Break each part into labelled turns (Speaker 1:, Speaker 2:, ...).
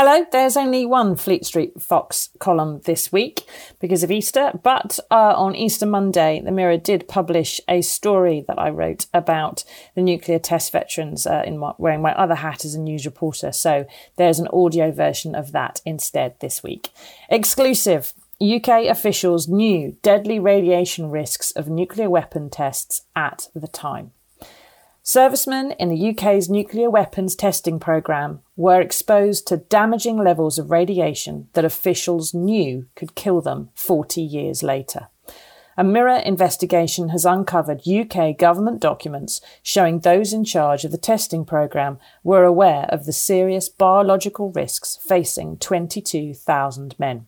Speaker 1: Hello, there's only one Fleet Street Fox column this week because of Easter, but uh, on Easter Monday, the Mirror did publish a story that I wrote about the nuclear test veterans uh, in my, wearing my other hat as a news reporter. So there's an audio version of that instead this week. Exclusive. UK officials knew deadly radiation risks of nuclear weapon tests at the time. Servicemen in the UK's nuclear weapons testing programme were exposed to damaging levels of radiation that officials knew could kill them 40 years later. A Mirror investigation has uncovered UK government documents showing those in charge of the testing programme were aware of the serious biological risks facing 22,000 men.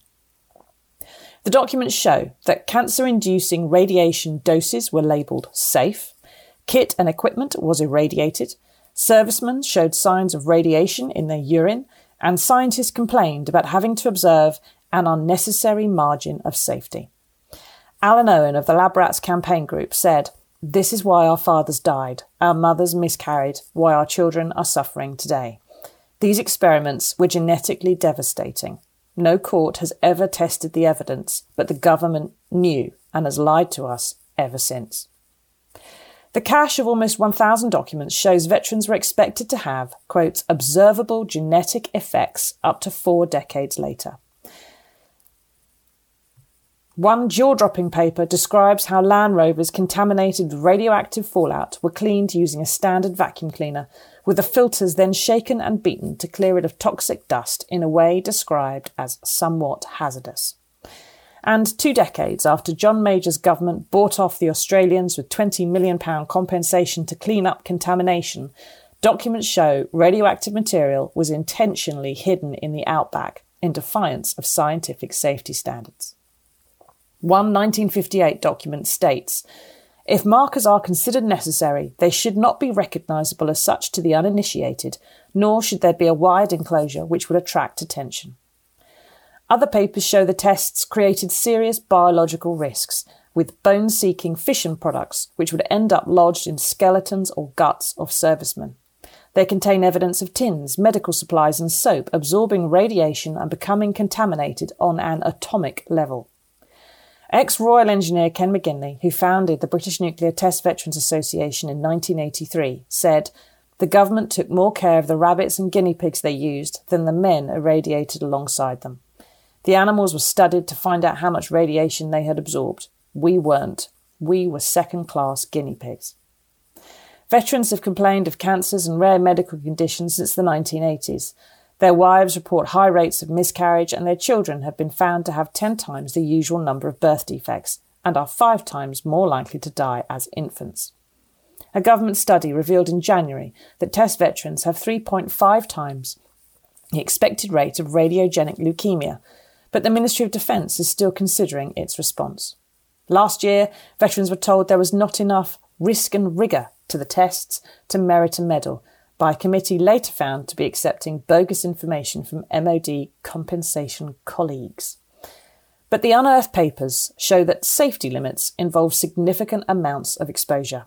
Speaker 1: The documents show that cancer inducing radiation doses were labelled safe, Kit and equipment was irradiated. Servicemen showed signs of radiation in their urine, and scientists complained about having to observe an unnecessary margin of safety. Alan Owen of the Lab Rats campaign group said, This is why our fathers died, our mothers miscarried, why our children are suffering today. These experiments were genetically devastating. No court has ever tested the evidence, but the government knew and has lied to us ever since. The cache of almost 1,000 documents shows veterans were expected to have, quote, observable genetic effects up to four decades later. One jaw dropping paper describes how Land Rovers contaminated with radioactive fallout were cleaned using a standard vacuum cleaner, with the filters then shaken and beaten to clear it of toxic dust in a way described as somewhat hazardous. And two decades after John Major's government bought off the Australians with £20 million compensation to clean up contamination, documents show radioactive material was intentionally hidden in the outback in defiance of scientific safety standards. One 1958 document states if markers are considered necessary, they should not be recognisable as such to the uninitiated, nor should there be a wide enclosure which would attract attention. Other papers show the tests created serious biological risks, with bone seeking fission products which would end up lodged in skeletons or guts of servicemen. They contain evidence of tins, medical supplies, and soap absorbing radiation and becoming contaminated on an atomic level. Ex Royal Engineer Ken McGinley, who founded the British Nuclear Test Veterans Association in 1983, said, The government took more care of the rabbits and guinea pigs they used than the men irradiated alongside them. The animals were studied to find out how much radiation they had absorbed. We weren't. We were second class guinea pigs. Veterans have complained of cancers and rare medical conditions since the 1980s. Their wives report high rates of miscarriage, and their children have been found to have 10 times the usual number of birth defects and are five times more likely to die as infants. A government study revealed in January that test veterans have 3.5 times the expected rate of radiogenic leukemia but the Ministry of Defence is still considering its response. Last year, veterans were told there was not enough risk and rigour to the tests to merit a medal by a committee later found to be accepting bogus information from MOD compensation colleagues. But the unearthed papers show that safety limits involve significant amounts of exposure.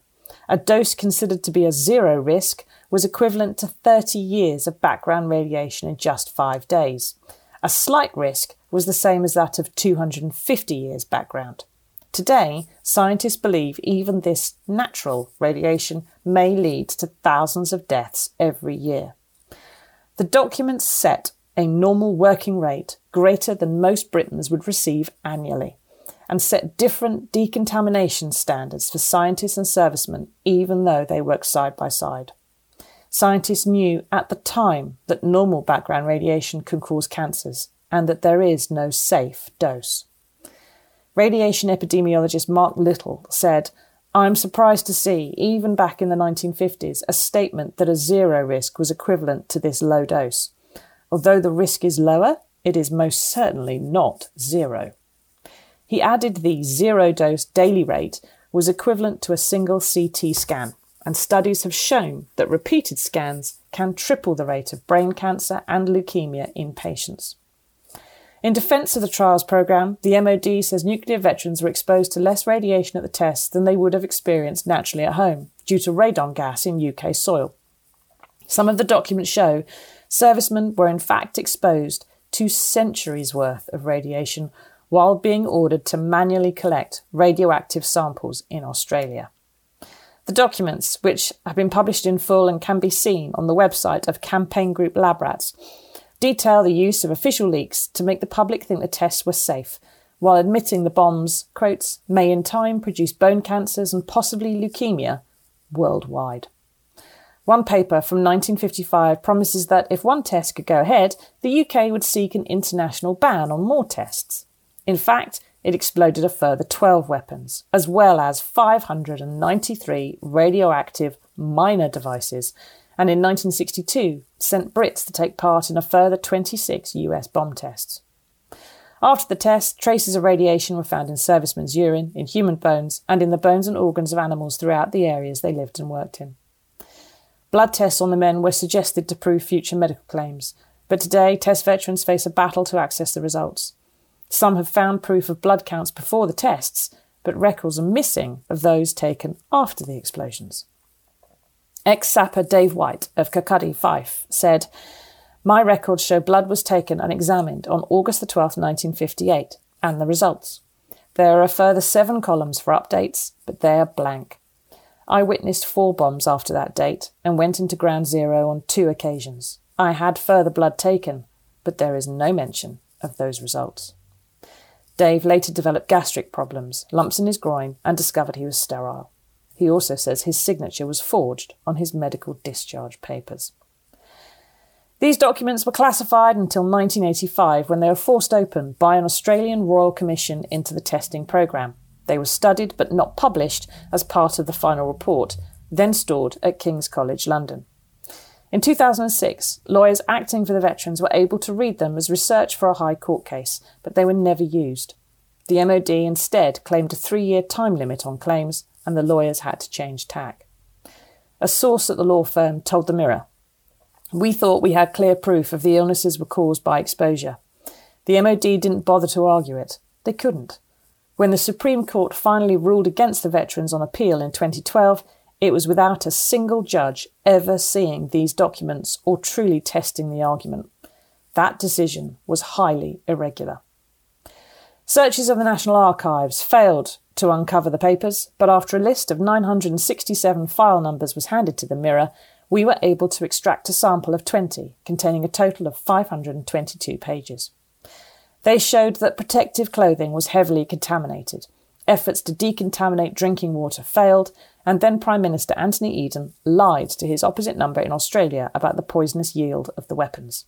Speaker 1: A dose considered to be a zero risk was equivalent to 30 years of background radiation in just five days. A slight risk was the same as that of 250 years background. Today, scientists believe even this natural radiation may lead to thousands of deaths every year. The documents set a normal working rate greater than most Britons would receive annually and set different decontamination standards for scientists and servicemen, even though they work side by side. Scientists knew at the time that normal background radiation can cause cancers, and that there is no safe dose. Radiation epidemiologist Mark Little said, I'm surprised to see, even back in the 1950s, a statement that a zero risk was equivalent to this low dose. Although the risk is lower, it is most certainly not zero. He added the zero dose daily rate was equivalent to a single CT scan, and studies have shown that repeated scans can triple the rate of brain cancer and leukemia in patients. In defence of the trials programme, the MOD says nuclear veterans were exposed to less radiation at the tests than they would have experienced naturally at home due to radon gas in UK soil. Some of the documents show servicemen were in fact exposed to centuries worth of radiation while being ordered to manually collect radioactive samples in Australia. The documents, which have been published in full and can be seen on the website of Campaign Group LabRats, detail the use of official leaks to make the public think the tests were safe, while admitting the bombs, quotes, may in time produce bone cancers and possibly leukemia worldwide. One paper from 1955 promises that if one test could go ahead, the UK would seek an international ban on more tests. In fact, it exploded a further 12 weapons, as well as 593 radioactive minor devices, and in 1962 sent Brits to take part in a further 26 US bomb tests. After the test, traces of radiation were found in servicemen's urine, in human bones, and in the bones and organs of animals throughout the areas they lived and worked in. Blood tests on the men were suggested to prove future medical claims, but today test veterans face a battle to access the results. Some have found proof of blood counts before the tests, but records are missing of those taken after the explosions. Ex sapper Dave White of Kirkcaldy, Fife, said, My records show blood was taken and examined on August the 12th, 1958, and the results. There are a further seven columns for updates, but they are blank. I witnessed four bombs after that date and went into ground zero on two occasions. I had further blood taken, but there is no mention of those results. Dave later developed gastric problems, lumps in his groin, and discovered he was sterile. He also says his signature was forged on his medical discharge papers. These documents were classified until 1985 when they were forced open by an Australian Royal Commission into the testing programme. They were studied but not published as part of the final report, then stored at King's College London. In 2006, lawyers acting for the veterans were able to read them as research for a High Court case, but they were never used. The MOD instead claimed a three year time limit on claims, and the lawyers had to change tack. A source at the law firm told the Mirror We thought we had clear proof of the illnesses were caused by exposure. The MOD didn't bother to argue it. They couldn't. When the Supreme Court finally ruled against the veterans on appeal in 2012, it was without a single judge ever seeing these documents or truly testing the argument. That decision was highly irregular. Searches of the National Archives failed to uncover the papers, but after a list of 967 file numbers was handed to the Mirror, we were able to extract a sample of 20, containing a total of 522 pages. They showed that protective clothing was heavily contaminated. Efforts to decontaminate drinking water failed, and then Prime Minister Anthony Eden lied to his opposite number in Australia about the poisonous yield of the weapons.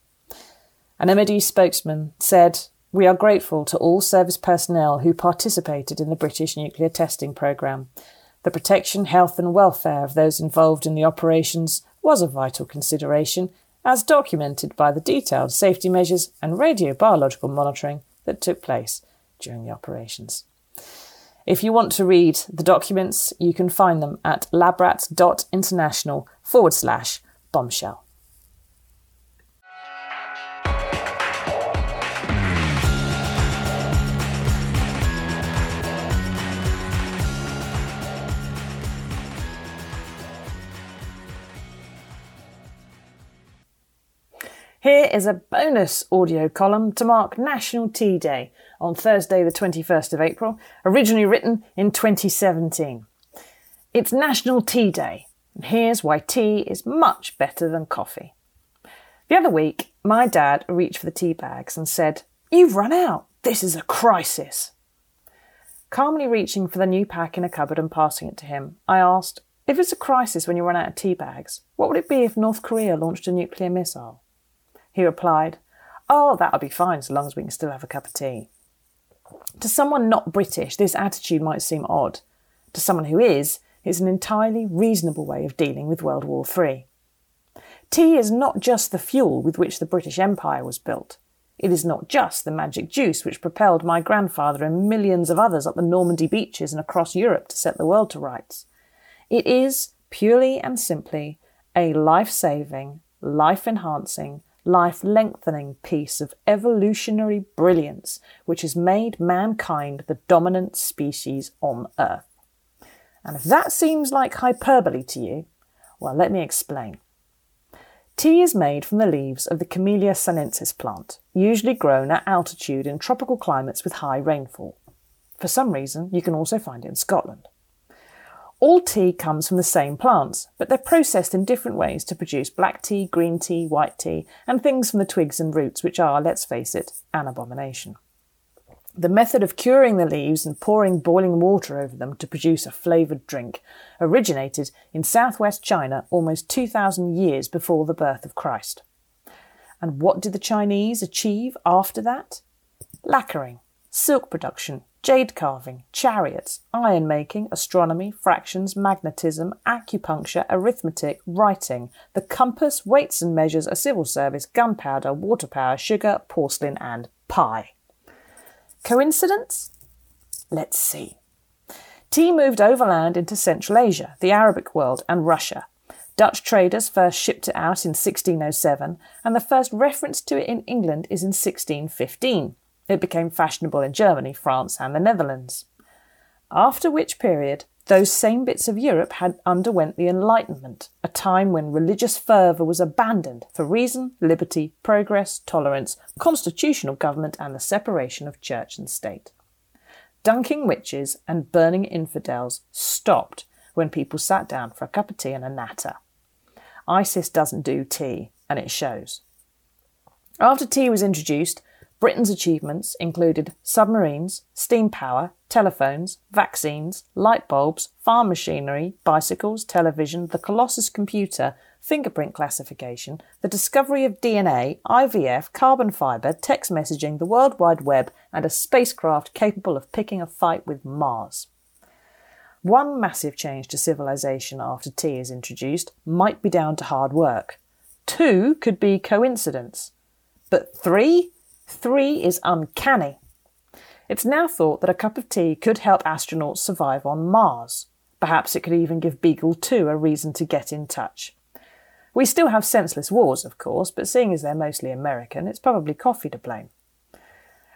Speaker 1: An MOD spokesman said, We are grateful to all service personnel who participated in the British nuclear testing programme. The protection, health, and welfare of those involved in the operations was a vital consideration, as documented by the detailed safety measures and radiobiological monitoring that took place during the operations. If you want to read the documents, you can find them at labrats.international forward slash bombshell. Here is a bonus audio column to mark National Tea Day on Thursday, the 21st of April, originally written in 2017. It's National Tea Day, and here's why tea is much better than coffee. The other week, my dad reached for the tea bags and said, You've run out. This is a crisis. Calmly reaching for the new pack in a cupboard and passing it to him, I asked, If it's a crisis when you run out of tea bags, what would it be if North Korea launched a nuclear missile? He replied, Oh, that'll be fine so long as we can still have a cup of tea. To someone not British, this attitude might seem odd. To someone who is, it's an entirely reasonable way of dealing with World War III. Tea is not just the fuel with which the British Empire was built. It is not just the magic juice which propelled my grandfather and millions of others up the Normandy beaches and across Europe to set the world to rights. It is, purely and simply, a life saving, life enhancing, life lengthening piece of evolutionary brilliance which has made mankind the dominant species on Earth. And if that seems like hyperbole to you, well, let me explain. Tea is made from the leaves of the Camellia sinensis plant, usually grown at altitude in tropical climates with high rainfall. For some reason, you can also find it in Scotland. All tea comes from the same plants, but they're processed in different ways to produce black tea, green tea, white tea, and things from the twigs and roots, which are, let's face it, an abomination. The method of curing the leaves and pouring boiling water over them to produce a flavoured drink originated in southwest China almost 2,000 years before the birth of Christ. And what did the Chinese achieve after that? Lacquering, silk production, jade carving, chariots, iron making, astronomy, fractions, magnetism, acupuncture, arithmetic, writing, the compass, weights and measures, a civil service, gunpowder, water power, sugar, porcelain, and pie. Coincidence? Let's see. Tea moved overland into Central Asia, the Arabic world, and Russia. Dutch traders first shipped it out in 1607, and the first reference to it in England is in 1615. It became fashionable in Germany, France, and the Netherlands. After which period, those same bits of Europe had underwent the Enlightenment, a time when religious fervour was abandoned for reason, liberty, progress, tolerance, constitutional government, and the separation of church and state. Dunking witches and burning infidels stopped when people sat down for a cup of tea and a natter. ISIS doesn't do tea, and it shows. After tea was introduced, Britain's achievements included submarines, steam power, telephones, vaccines, light bulbs, farm machinery, bicycles, television, the Colossus computer, fingerprint classification, the discovery of DNA, IVF, carbon fibre, text messaging, the World Wide Web, and a spacecraft capable of picking a fight with Mars. One massive change to civilization after tea is introduced might be down to hard work. Two could be coincidence. But three? Three is uncanny. It's now thought that a cup of tea could help astronauts survive on Mars. Perhaps it could even give Beagle 2 a reason to get in touch. We still have senseless wars, of course, but seeing as they're mostly American, it's probably coffee to blame.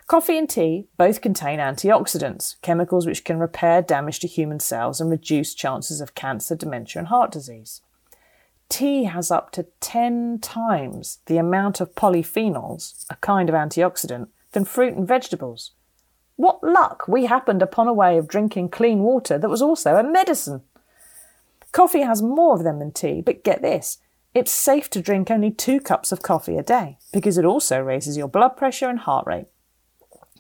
Speaker 1: Coffee and tea both contain antioxidants, chemicals which can repair damage to human cells and reduce chances of cancer, dementia, and heart disease. Tea has up to 10 times the amount of polyphenols, a kind of antioxidant, than fruit and vegetables. What luck we happened upon a way of drinking clean water that was also a medicine. Coffee has more of them than tea, but get this it's safe to drink only two cups of coffee a day because it also raises your blood pressure and heart rate.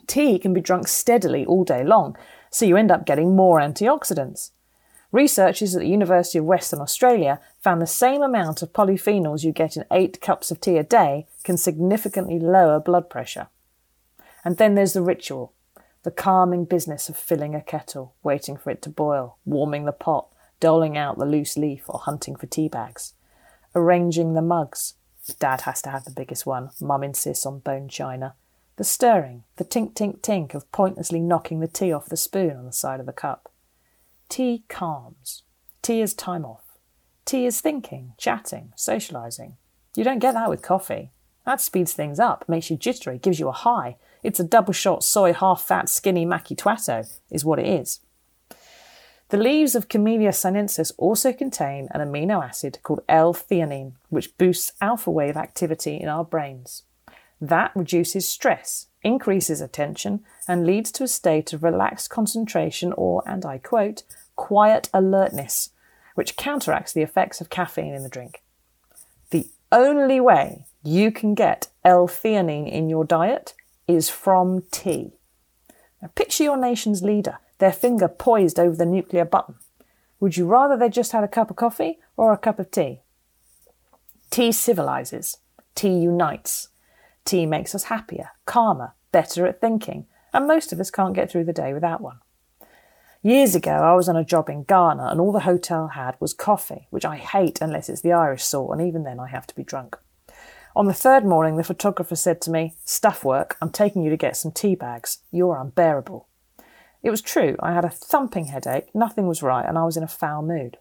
Speaker 1: Tea can be drunk steadily all day long, so you end up getting more antioxidants. Researchers at the University of Western Australia found the same amount of polyphenols you get in eight cups of tea a day can significantly lower blood pressure. And then there's the ritual, the calming business of filling a kettle, waiting for it to boil, warming the pot, doling out the loose leaf or hunting for tea bags, arranging the mugs. Dad has to have the biggest one, Mum insists on bone china. The stirring, the tink tink tink of pointlessly knocking the tea off the spoon on the side of the cup. Tea calms. Tea is time off. Tea is thinking, chatting, socialising. You don't get that with coffee. That speeds things up, makes you jittery, gives you a high. It's a double shot soy half fat skinny mackie twatto, is what it is. The leaves of Camellia sinensis also contain an amino acid called L-theanine, which boosts alpha wave activity in our brains. That reduces stress, increases attention, and leads to a state of relaxed concentration or, and I quote, quiet alertness, which counteracts the effects of caffeine in the drink. The only way you can get L-theanine in your diet is from tea. Now picture your nation's leader, their finger poised over the nuclear button. Would you rather they just had a cup of coffee or a cup of tea? Tea civilizes. Tea unites. Tea makes us happier, calmer, better at thinking, and most of us can't get through the day without one. Years ago, I was on a job in Ghana and all the hotel had was coffee, which I hate unless it's the Irish sort, and even then I have to be drunk. On the third morning, the photographer said to me, Stuff work, I'm taking you to get some tea bags. You're unbearable. It was true, I had a thumping headache, nothing was right, and I was in a foul mood.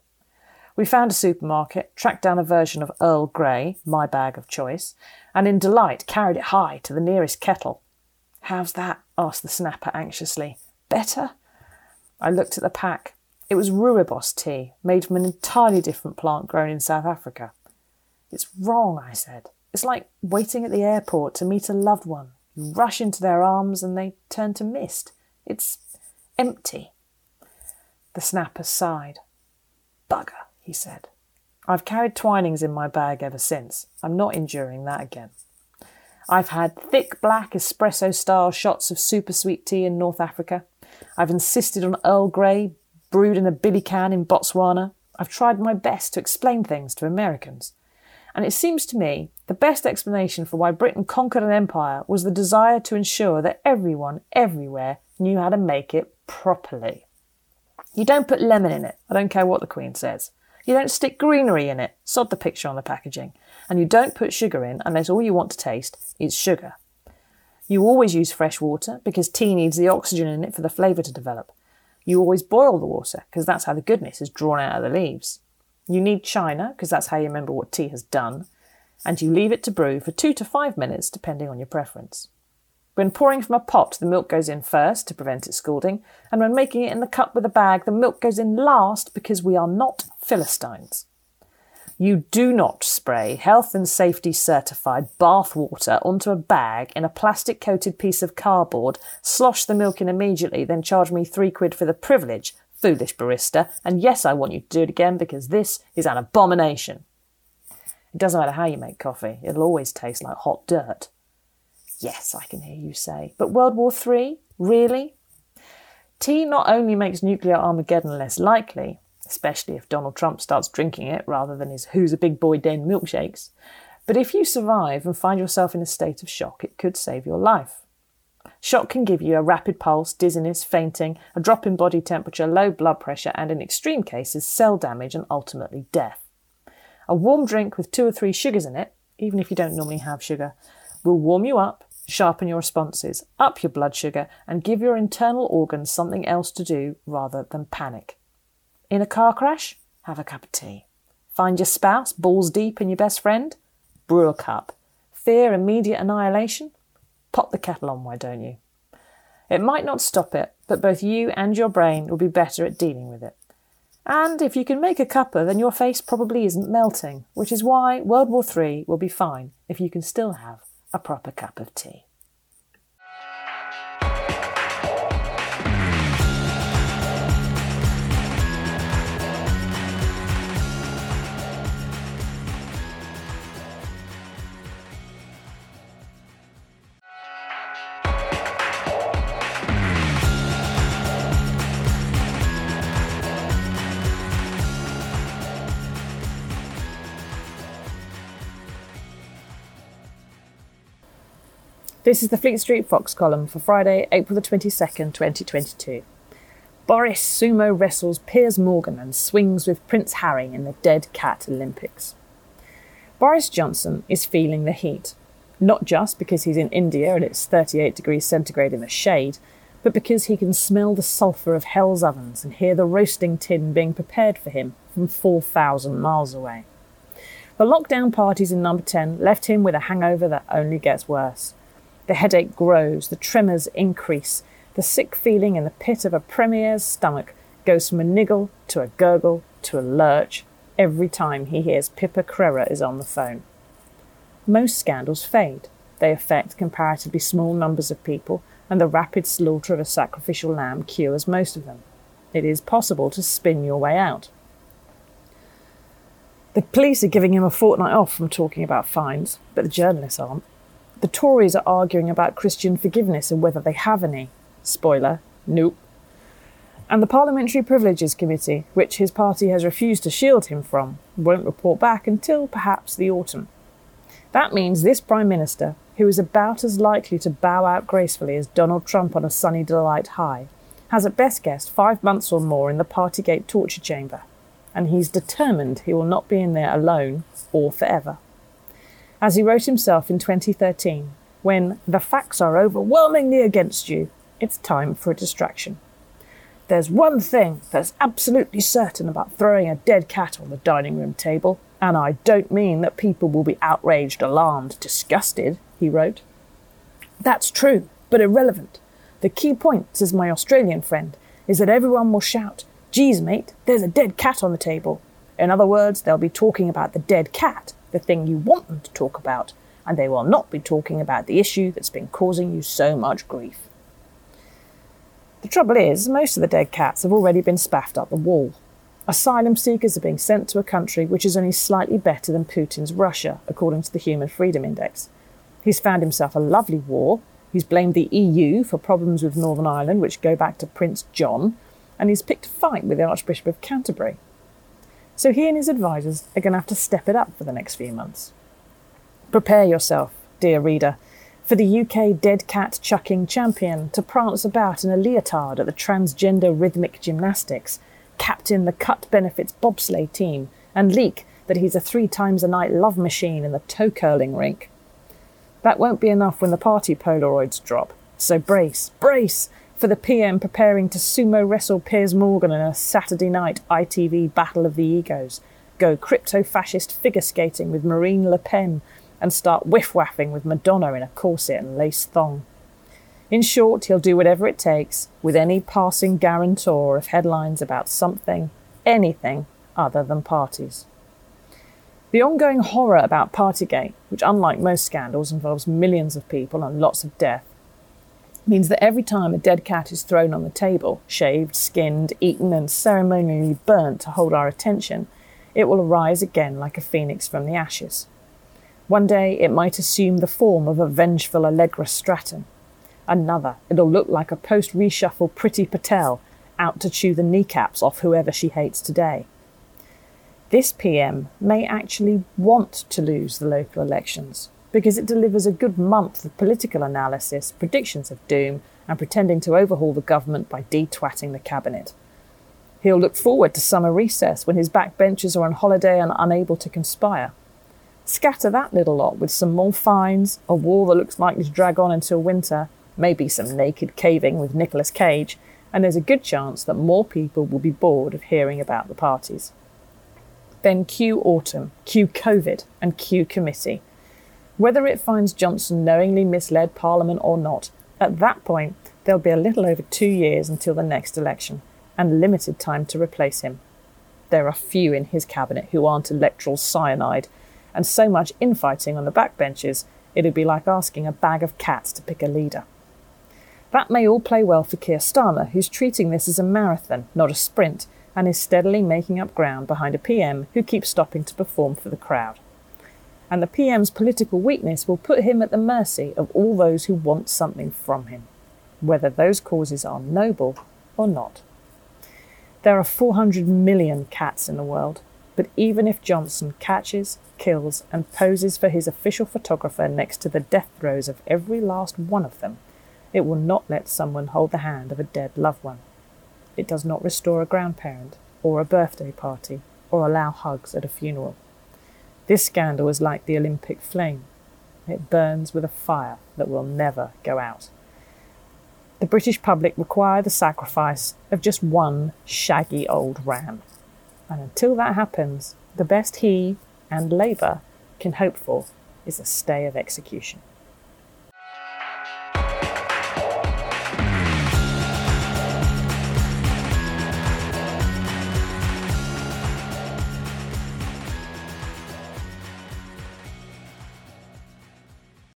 Speaker 1: We found a supermarket, tracked down a version of Earl Grey, my bag of choice, and in delight carried it high to the nearest kettle. How's that? asked the snapper anxiously. Better? I looked at the pack. It was rooibos tea, made from an entirely different plant grown in South Africa. It's wrong, I said. It's like waiting at the airport to meet a loved one. You rush into their arms and they turn to mist. It's empty. The snapper sighed. Bugger, he said. I've carried Twinings in my bag ever since. I'm not enduring that again. I've had thick black espresso style shots of super sweet tea in North Africa. I've insisted on Earl Grey brewed in a billy can in Botswana. I've tried my best to explain things to Americans. And it seems to me the best explanation for why Britain conquered an empire was the desire to ensure that everyone, everywhere, knew how to make it properly. You don't put lemon in it, I don't care what the Queen says. You don't stick greenery in it, sod the picture on the packaging. And you don't put sugar in unless all you want to taste is sugar. You always use fresh water because tea needs the oxygen in it for the flavour to develop. You always boil the water because that's how the goodness is drawn out of the leaves. You need china because that's how you remember what tea has done. And you leave it to brew for two to five minutes depending on your preference. When pouring from a pot, the milk goes in first to prevent it scalding, and when making it in the cup with a bag, the milk goes in last because we are not Philistines. You do not spray health and safety certified bath water onto a bag in a plastic coated piece of cardboard, slosh the milk in immediately, then charge me three quid for the privilege, foolish barista, and yes, I want you to do it again because this is an abomination. It doesn't matter how you make coffee, it'll always taste like hot dirt. Yes, I can hear you say. But World War III? Really? Tea not only makes nuclear Armageddon less likely, especially if Donald Trump starts drinking it rather than his Who's a Big Boy Den milkshakes, but if you survive and find yourself in a state of shock, it could save your life. Shock can give you a rapid pulse, dizziness, fainting, a drop in body temperature, low blood pressure, and in extreme cases, cell damage and ultimately death. A warm drink with two or three sugars in it, even if you don't normally have sugar, will warm you up, sharpen your responses, up your blood sugar, and give your internal organs something else to do rather than panic. In a car crash? Have a cup of tea. Find your spouse balls deep in your best friend? Brew a cup. Fear immediate annihilation? Pop the kettle on, why don't you? It might not stop it, but both you and your brain will be better at dealing with it. And if you can make a cuppa, then your face probably isn't melting, which is why World War III will be fine if you can still have a proper cup of tea. This is the Fleet Street Fox column for Friday, April the 22nd, 2022. Boris sumo wrestles Piers Morgan and swings with Prince Harry in the Dead Cat Olympics. Boris Johnson is feeling the heat, not just because he's in India and it's 38 degrees centigrade in the shade, but because he can smell the sulphur of hell's ovens and hear the roasting tin being prepared for him from 4,000 miles away. The lockdown parties in number 10 left him with a hangover that only gets worse. The headache grows, the tremors increase, the sick feeling in the pit of a premier's stomach goes from a niggle to a gurgle to a lurch every time he hears Pippa Crerar is on the phone. Most scandals fade. They affect comparatively small numbers of people, and the rapid slaughter of a sacrificial lamb cures most of them. It is possible to spin your way out. The police are giving him a fortnight off from talking about fines, but the journalists aren't. The Tories are arguing about Christian forgiveness and whether they have any. Spoiler, nope. And the Parliamentary Privileges Committee, which his party has refused to shield him from, won't report back until perhaps the autumn. That means this Prime Minister, who is about as likely to bow out gracefully as Donald Trump on a sunny delight high, has at best guessed five months or more in the Partygate torture chamber, and he's determined he will not be in there alone or forever as he wrote himself in 2013 when the facts are overwhelmingly against you, it's time for a distraction. There's one thing that's absolutely certain about throwing a dead cat on the dining room table, and I don't mean that people will be outraged, alarmed, disgusted, he wrote. That's true, but irrelevant. The key point, says my Australian friend, is that everyone will shout, Geez, mate, there's a dead cat on the table. In other words, they'll be talking about the dead cat the thing you want them to talk about, and they will not be talking about the issue that's been causing you so much grief. The trouble is, most of the dead cats have already been spaffed up the wall. Asylum seekers are being sent to a country which is only slightly better than Putin's Russia, according to the Human Freedom Index. He's found himself a lovely war. He's blamed the EU for problems with Northern Ireland, which go back to Prince John, and he's picked a fight with the Archbishop of Canterbury. So he and his advisers are going to have to step it up for the next few months. Prepare yourself, dear reader, for the UK dead cat chucking champion to prance about in a leotard at the transgender rhythmic gymnastics, captain the cut benefits bobsleigh team, and leak that he's a three times a night love machine in the toe curling rink. That won't be enough when the party Polaroids drop. So brace, brace for the PM preparing to sumo wrestle Piers Morgan in a Saturday night ITV Battle of the Egos, go crypto fascist figure skating with Marine Le Pen, and start whiff waffing with Madonna in a corset and lace thong. In short, he'll do whatever it takes with any passing guarantor of headlines about something, anything other than parties. The ongoing horror about Partygate, which unlike most scandals involves millions of people and lots of death, means that every time a dead cat is thrown on the table, shaved, skinned, eaten, and ceremonially burnt to hold our attention, it will arise again like a phoenix from the ashes. One day it might assume the form of a vengeful Allegra Stratton. Another, it'll look like a post reshuffle Priti Patel out to chew the kneecaps off whoever she hates today. This PM may actually want to lose the local elections because it delivers a good month of political analysis, predictions of doom, and pretending to overhaul the government by detwatting the cabinet. He'll look forward to summer recess when his backbenchers are on holiday and unable to conspire. Scatter that little lot with some more fines, a war that looks likely to drag on until winter, maybe some naked caving with Nicolas Cage, and there's a good chance that more people will be bored of hearing about the parties. Then cue autumn, cue COVID, and cue committee. Whether it finds Johnson knowingly misled Parliament or not, at that point there'll be a little over two years until the next election, and limited time to replace him. There are few in his cabinet who aren't electoral cyanide, and so much infighting on the backbenches, it'd be like asking a bag of cats to pick a leader. That may all play well for Keir Starmer, who's treating this as a marathon, not a sprint, and is steadily making up ground behind a PM who keeps stopping to perform for the crowd. And the PM's political weakness will put him at the mercy of all those who want something from him, whether those causes are noble or not. There are 400 million cats in the world, but even if Johnson catches, kills, and poses for his official photographer next to the death throes of every last one of them, it will not let someone hold the hand of a dead loved one. It does not restore a grandparent, or a birthday party, or allow hugs at a funeral. This scandal is like the Olympic flame. It burns with a fire that will never go out. The British public require the sacrifice of just one shaggy old ram. And until that happens, the best he and Labour can hope for is a stay of execution.